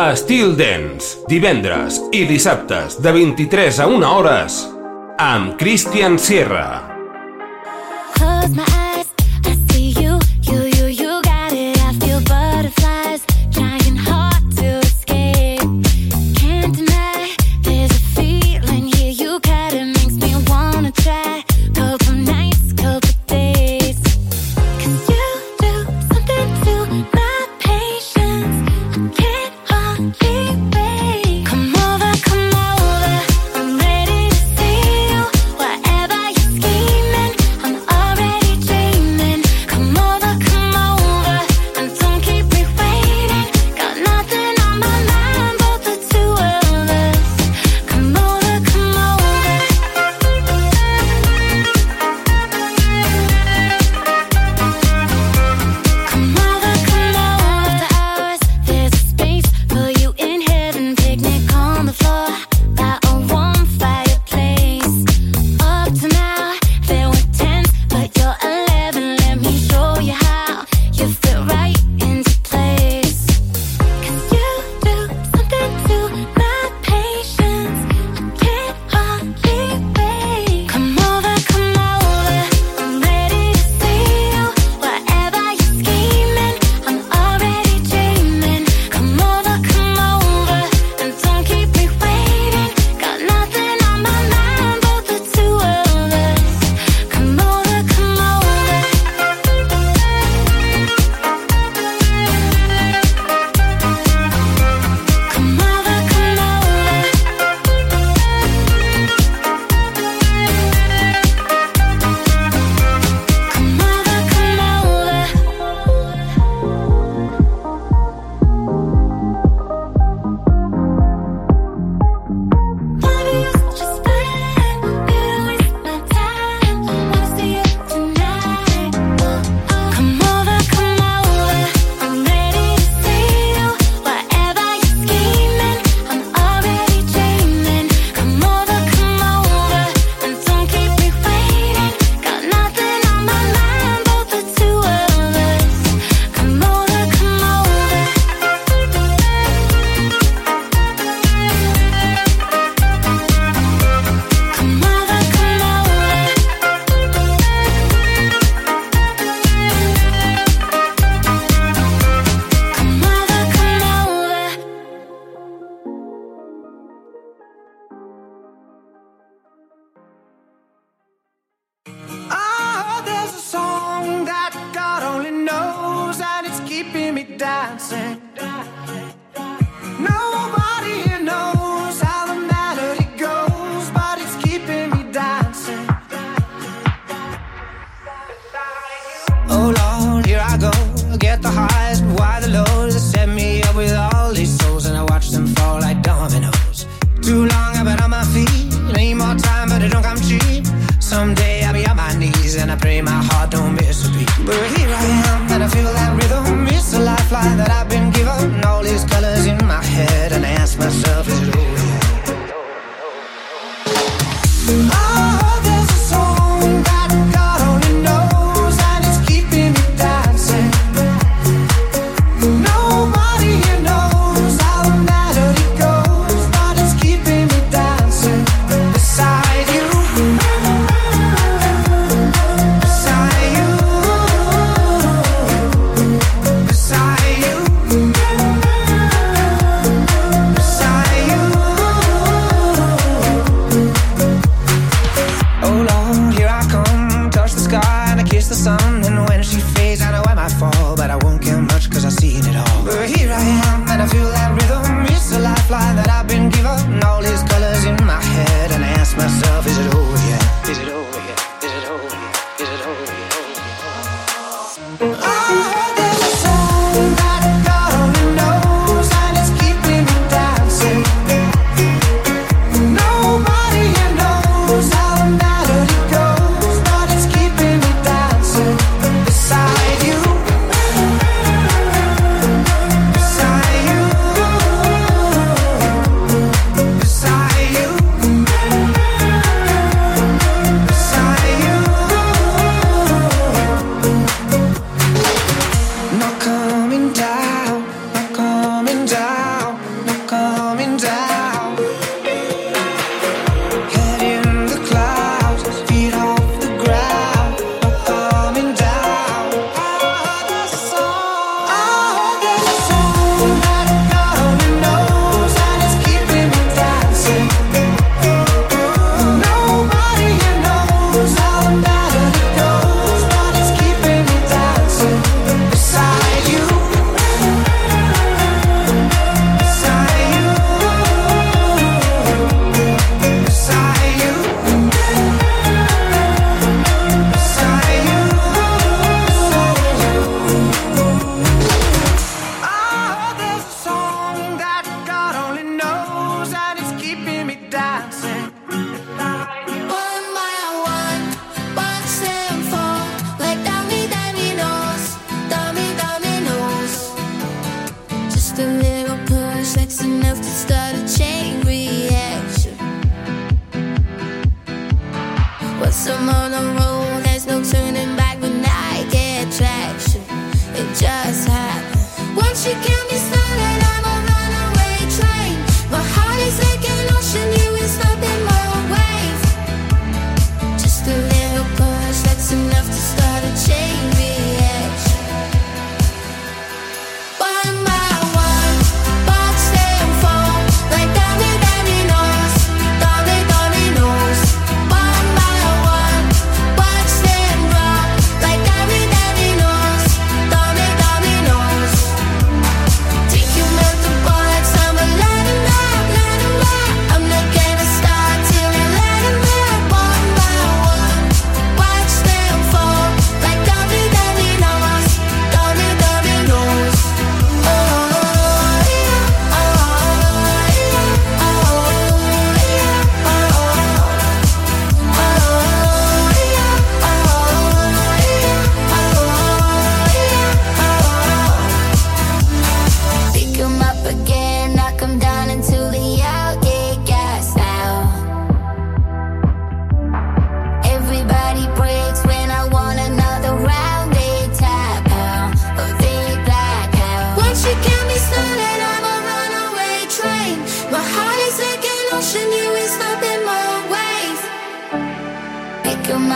A Dance, divendres i dissabtes de 23 a 1 hores amb Christian Sierra. Close my eyes.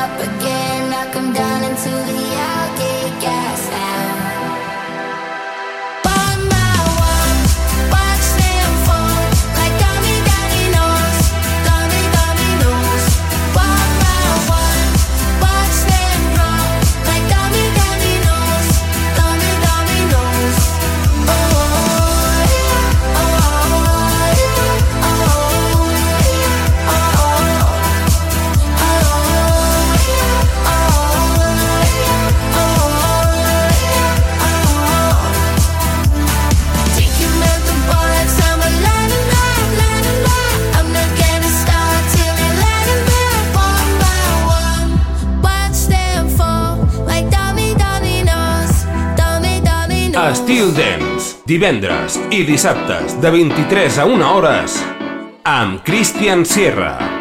up again. Divendres i dissabtes de 23 a 1 hores amb Christian Sierra.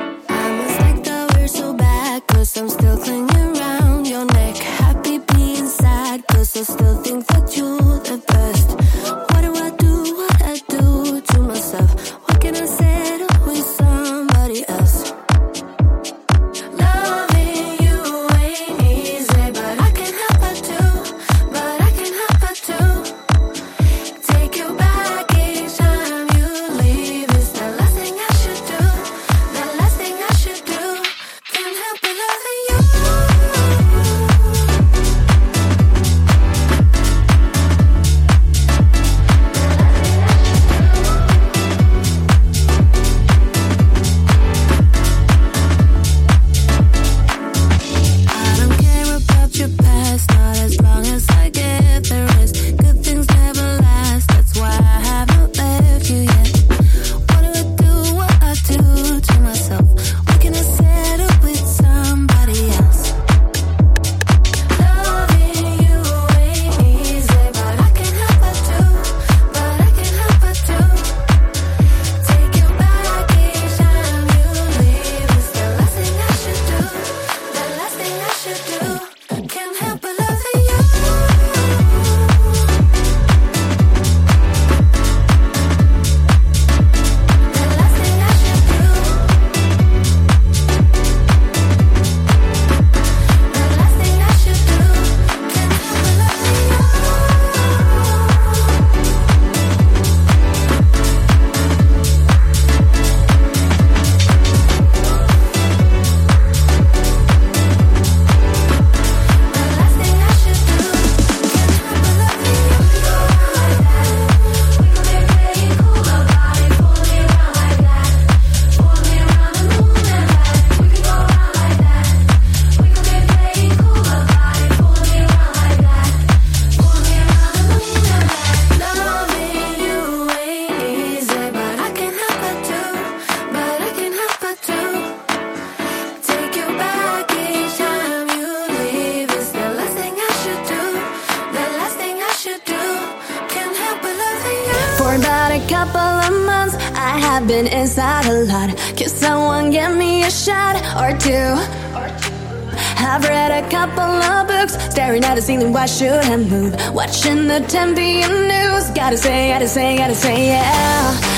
why should I move? Watching the 10 p.m. news, gotta say, gotta say, gotta say, yeah.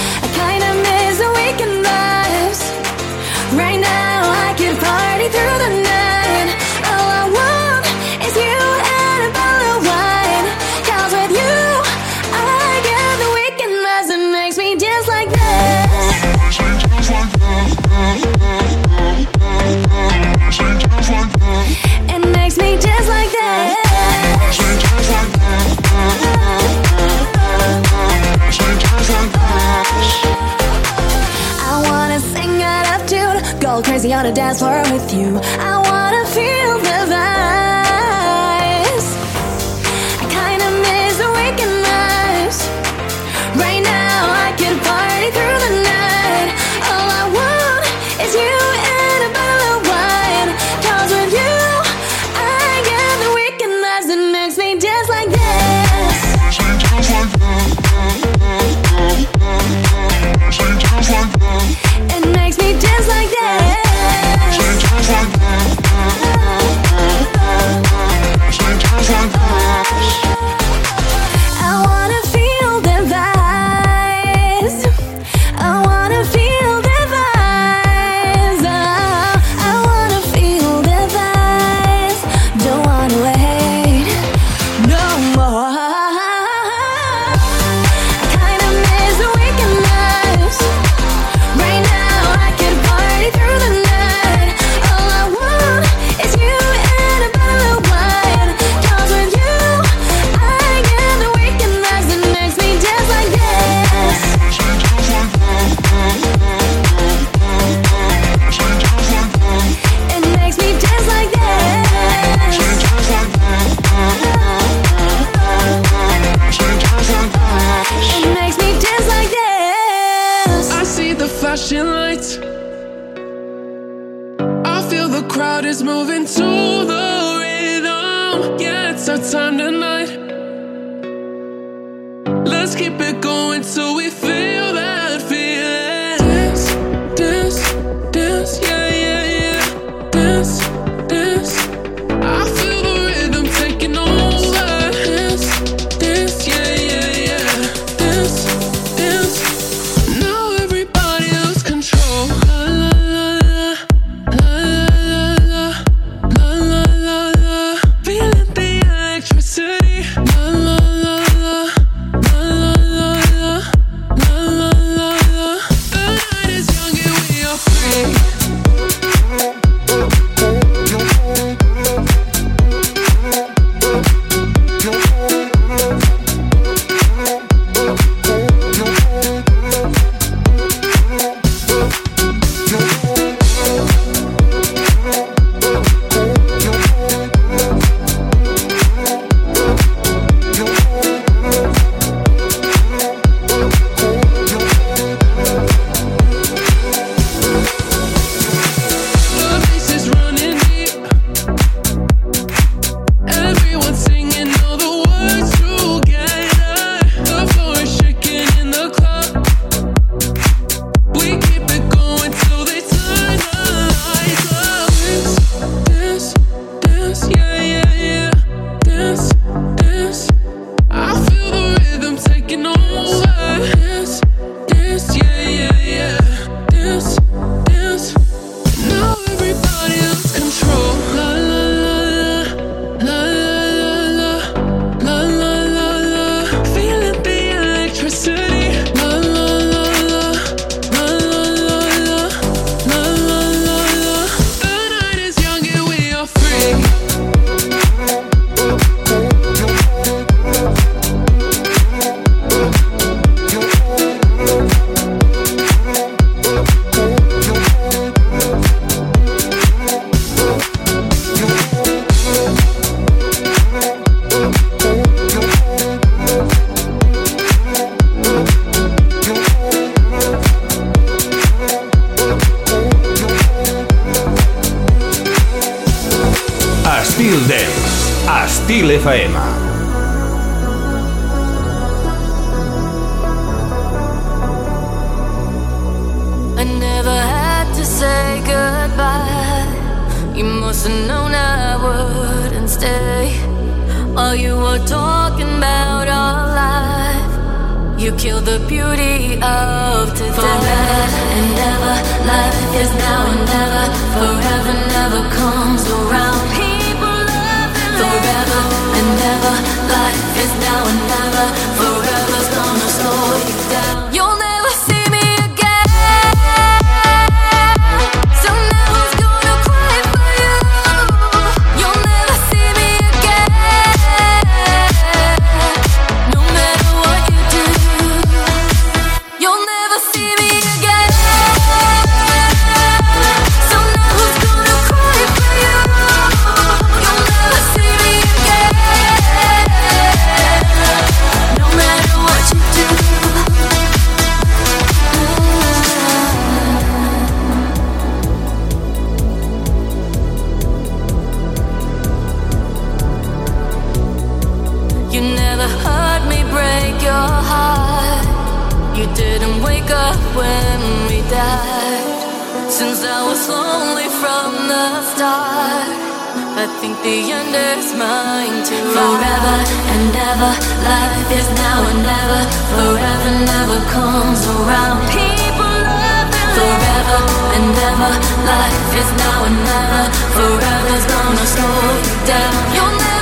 wanna dance floor with you. I flashing lights. I feel the crowd is moving to the rhythm. Yeah, it's our time tonight. Let's keep it going till we. the end is mine too. Forever and ever, life is now and never. Forever never comes around. People love and Forever and ever, life is now and never. Forever's gonna slow you down. You'll never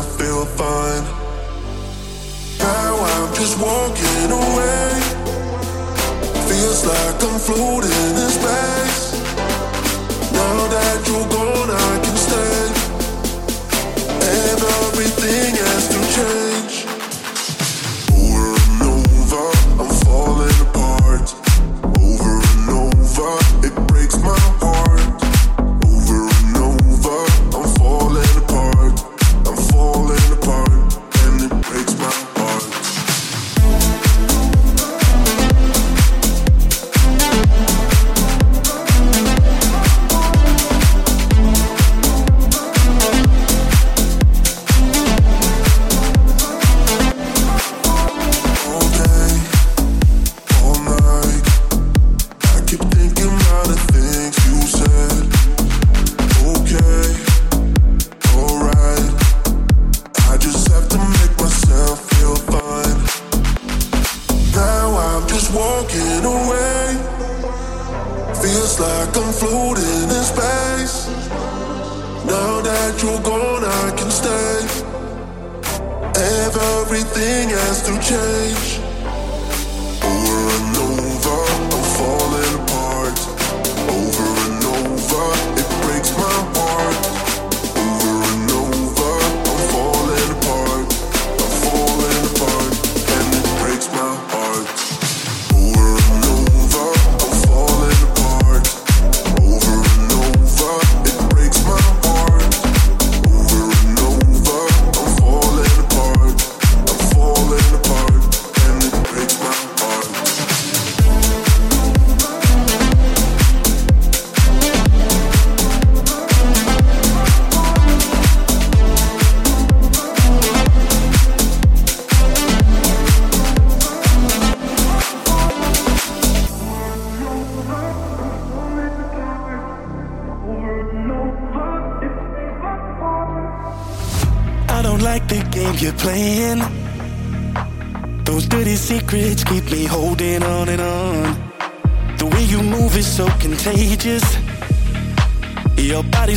I feel fine. Now I'm just walking away. Feels like I'm floating in space. Now that you're gone, I can stay. And everything has to change. Over and over, I'm falling apart. Over and over, it breaks my heart.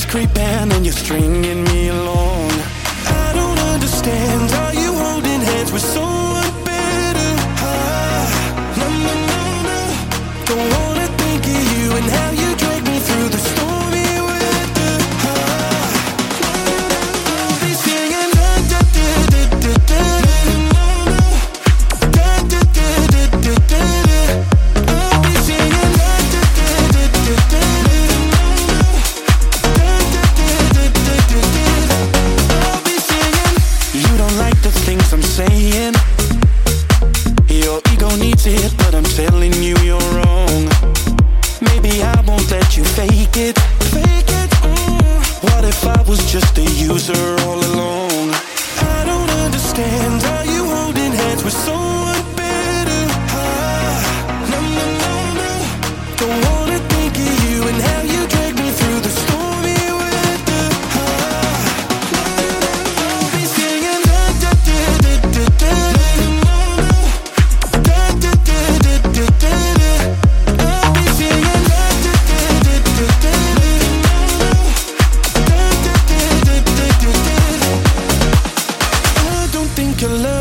creeping and you're stringing me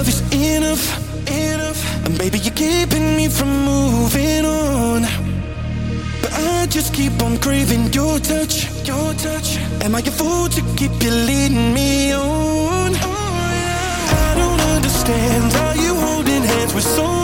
love is enough, enough. And baby, you're keeping me from moving on. But I just keep on craving your touch, your touch. Am I a fool to keep you leading me on? Oh, yeah. I don't understand how you holding hands with someone.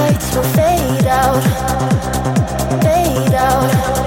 lights will fade out, fade out.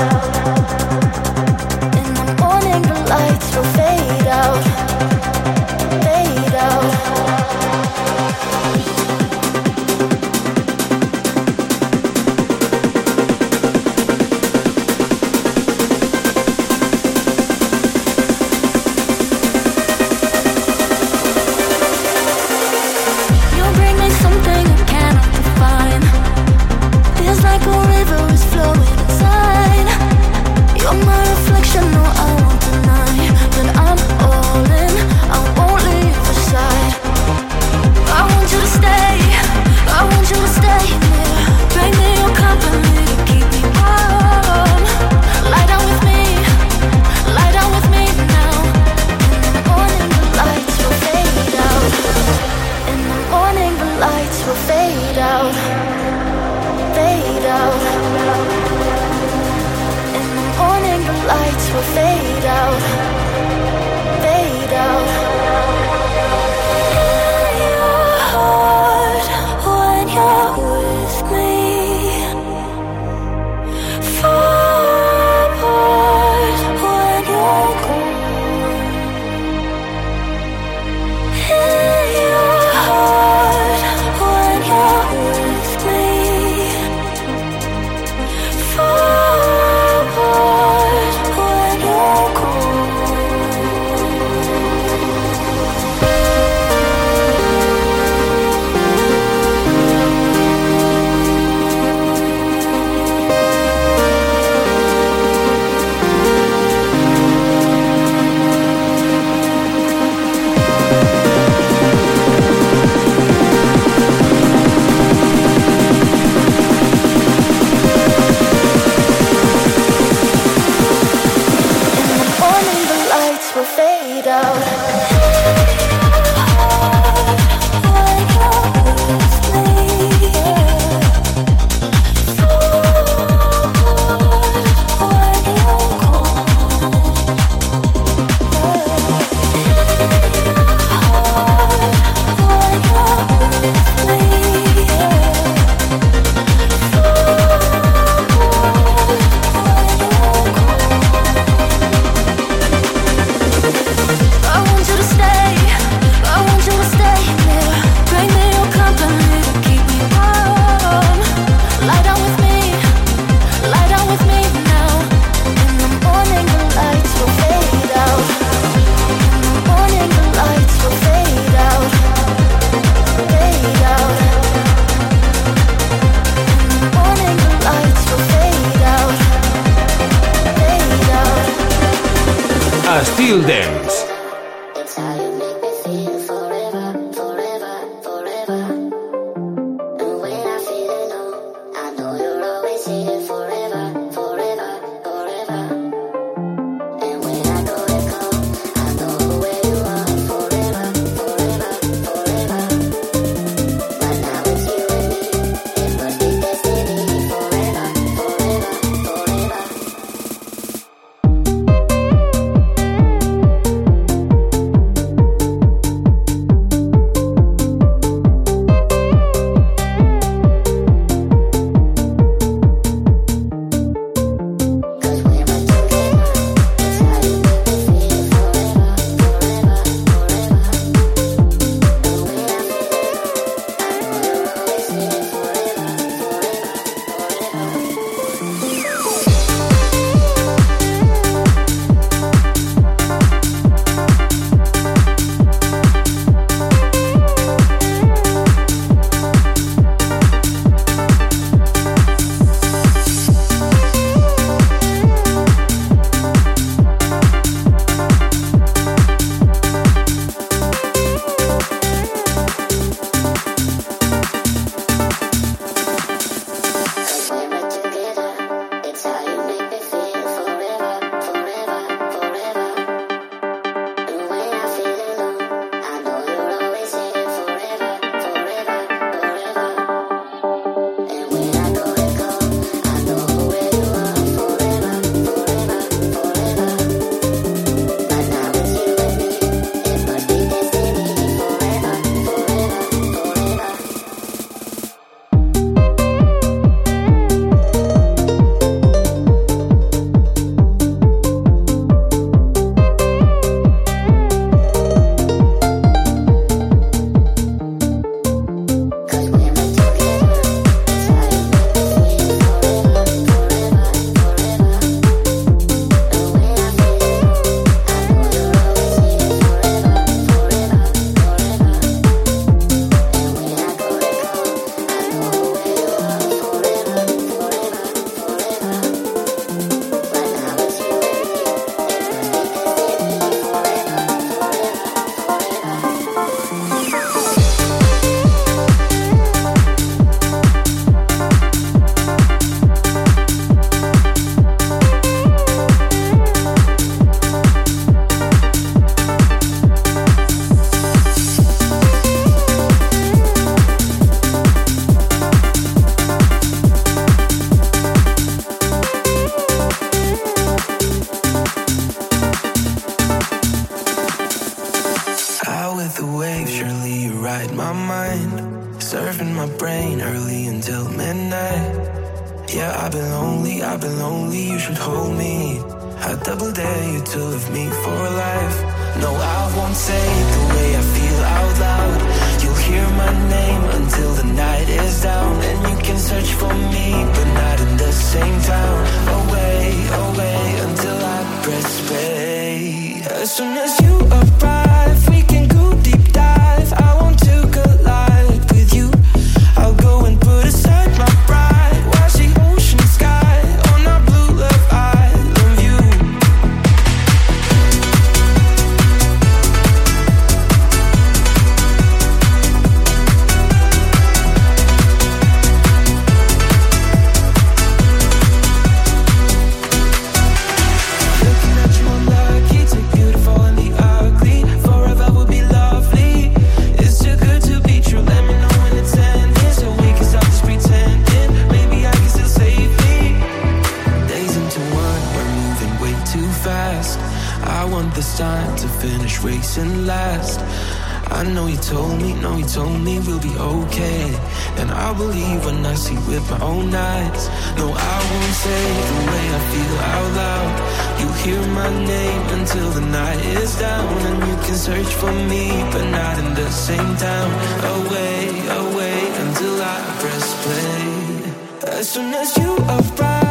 feel out loud. You hear my name until the night is down, and you can search for me, but not in the same town. Away, away until I press play. As soon as you arrive.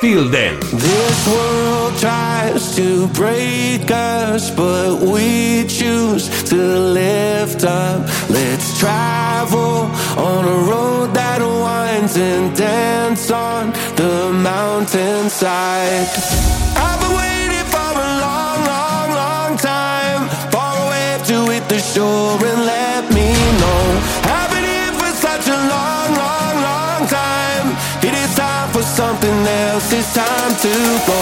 Feel them. This world tries to break us, but we choose to lift up. Let's travel on a road that winds and dance on the mountainside. to go.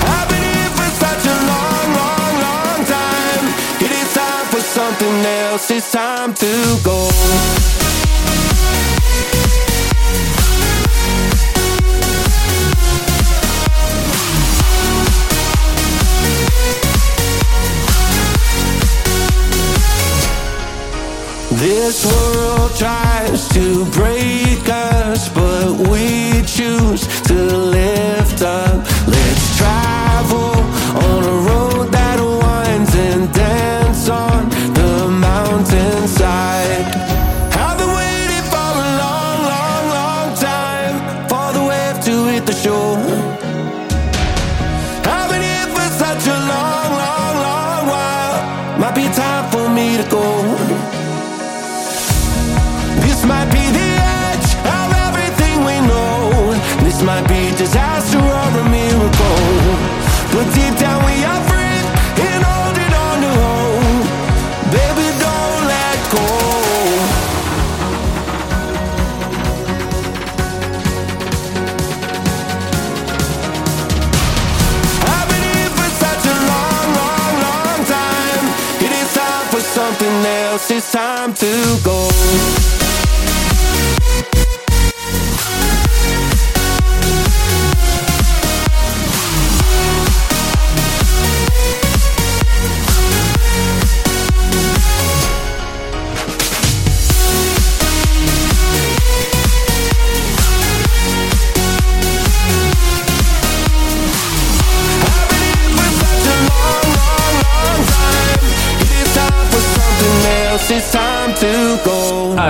I've been here for such a long, long, long time. It is time for something else. It's time to go. This world tries to break us, but we choose to live.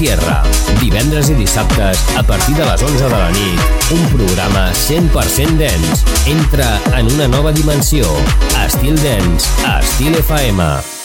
Sierra. Divendres i dissabtes, a partir de les 11 de la nit, un programa 100% dance. Entra en una nova dimensió. Estil Dance, a Estil FM.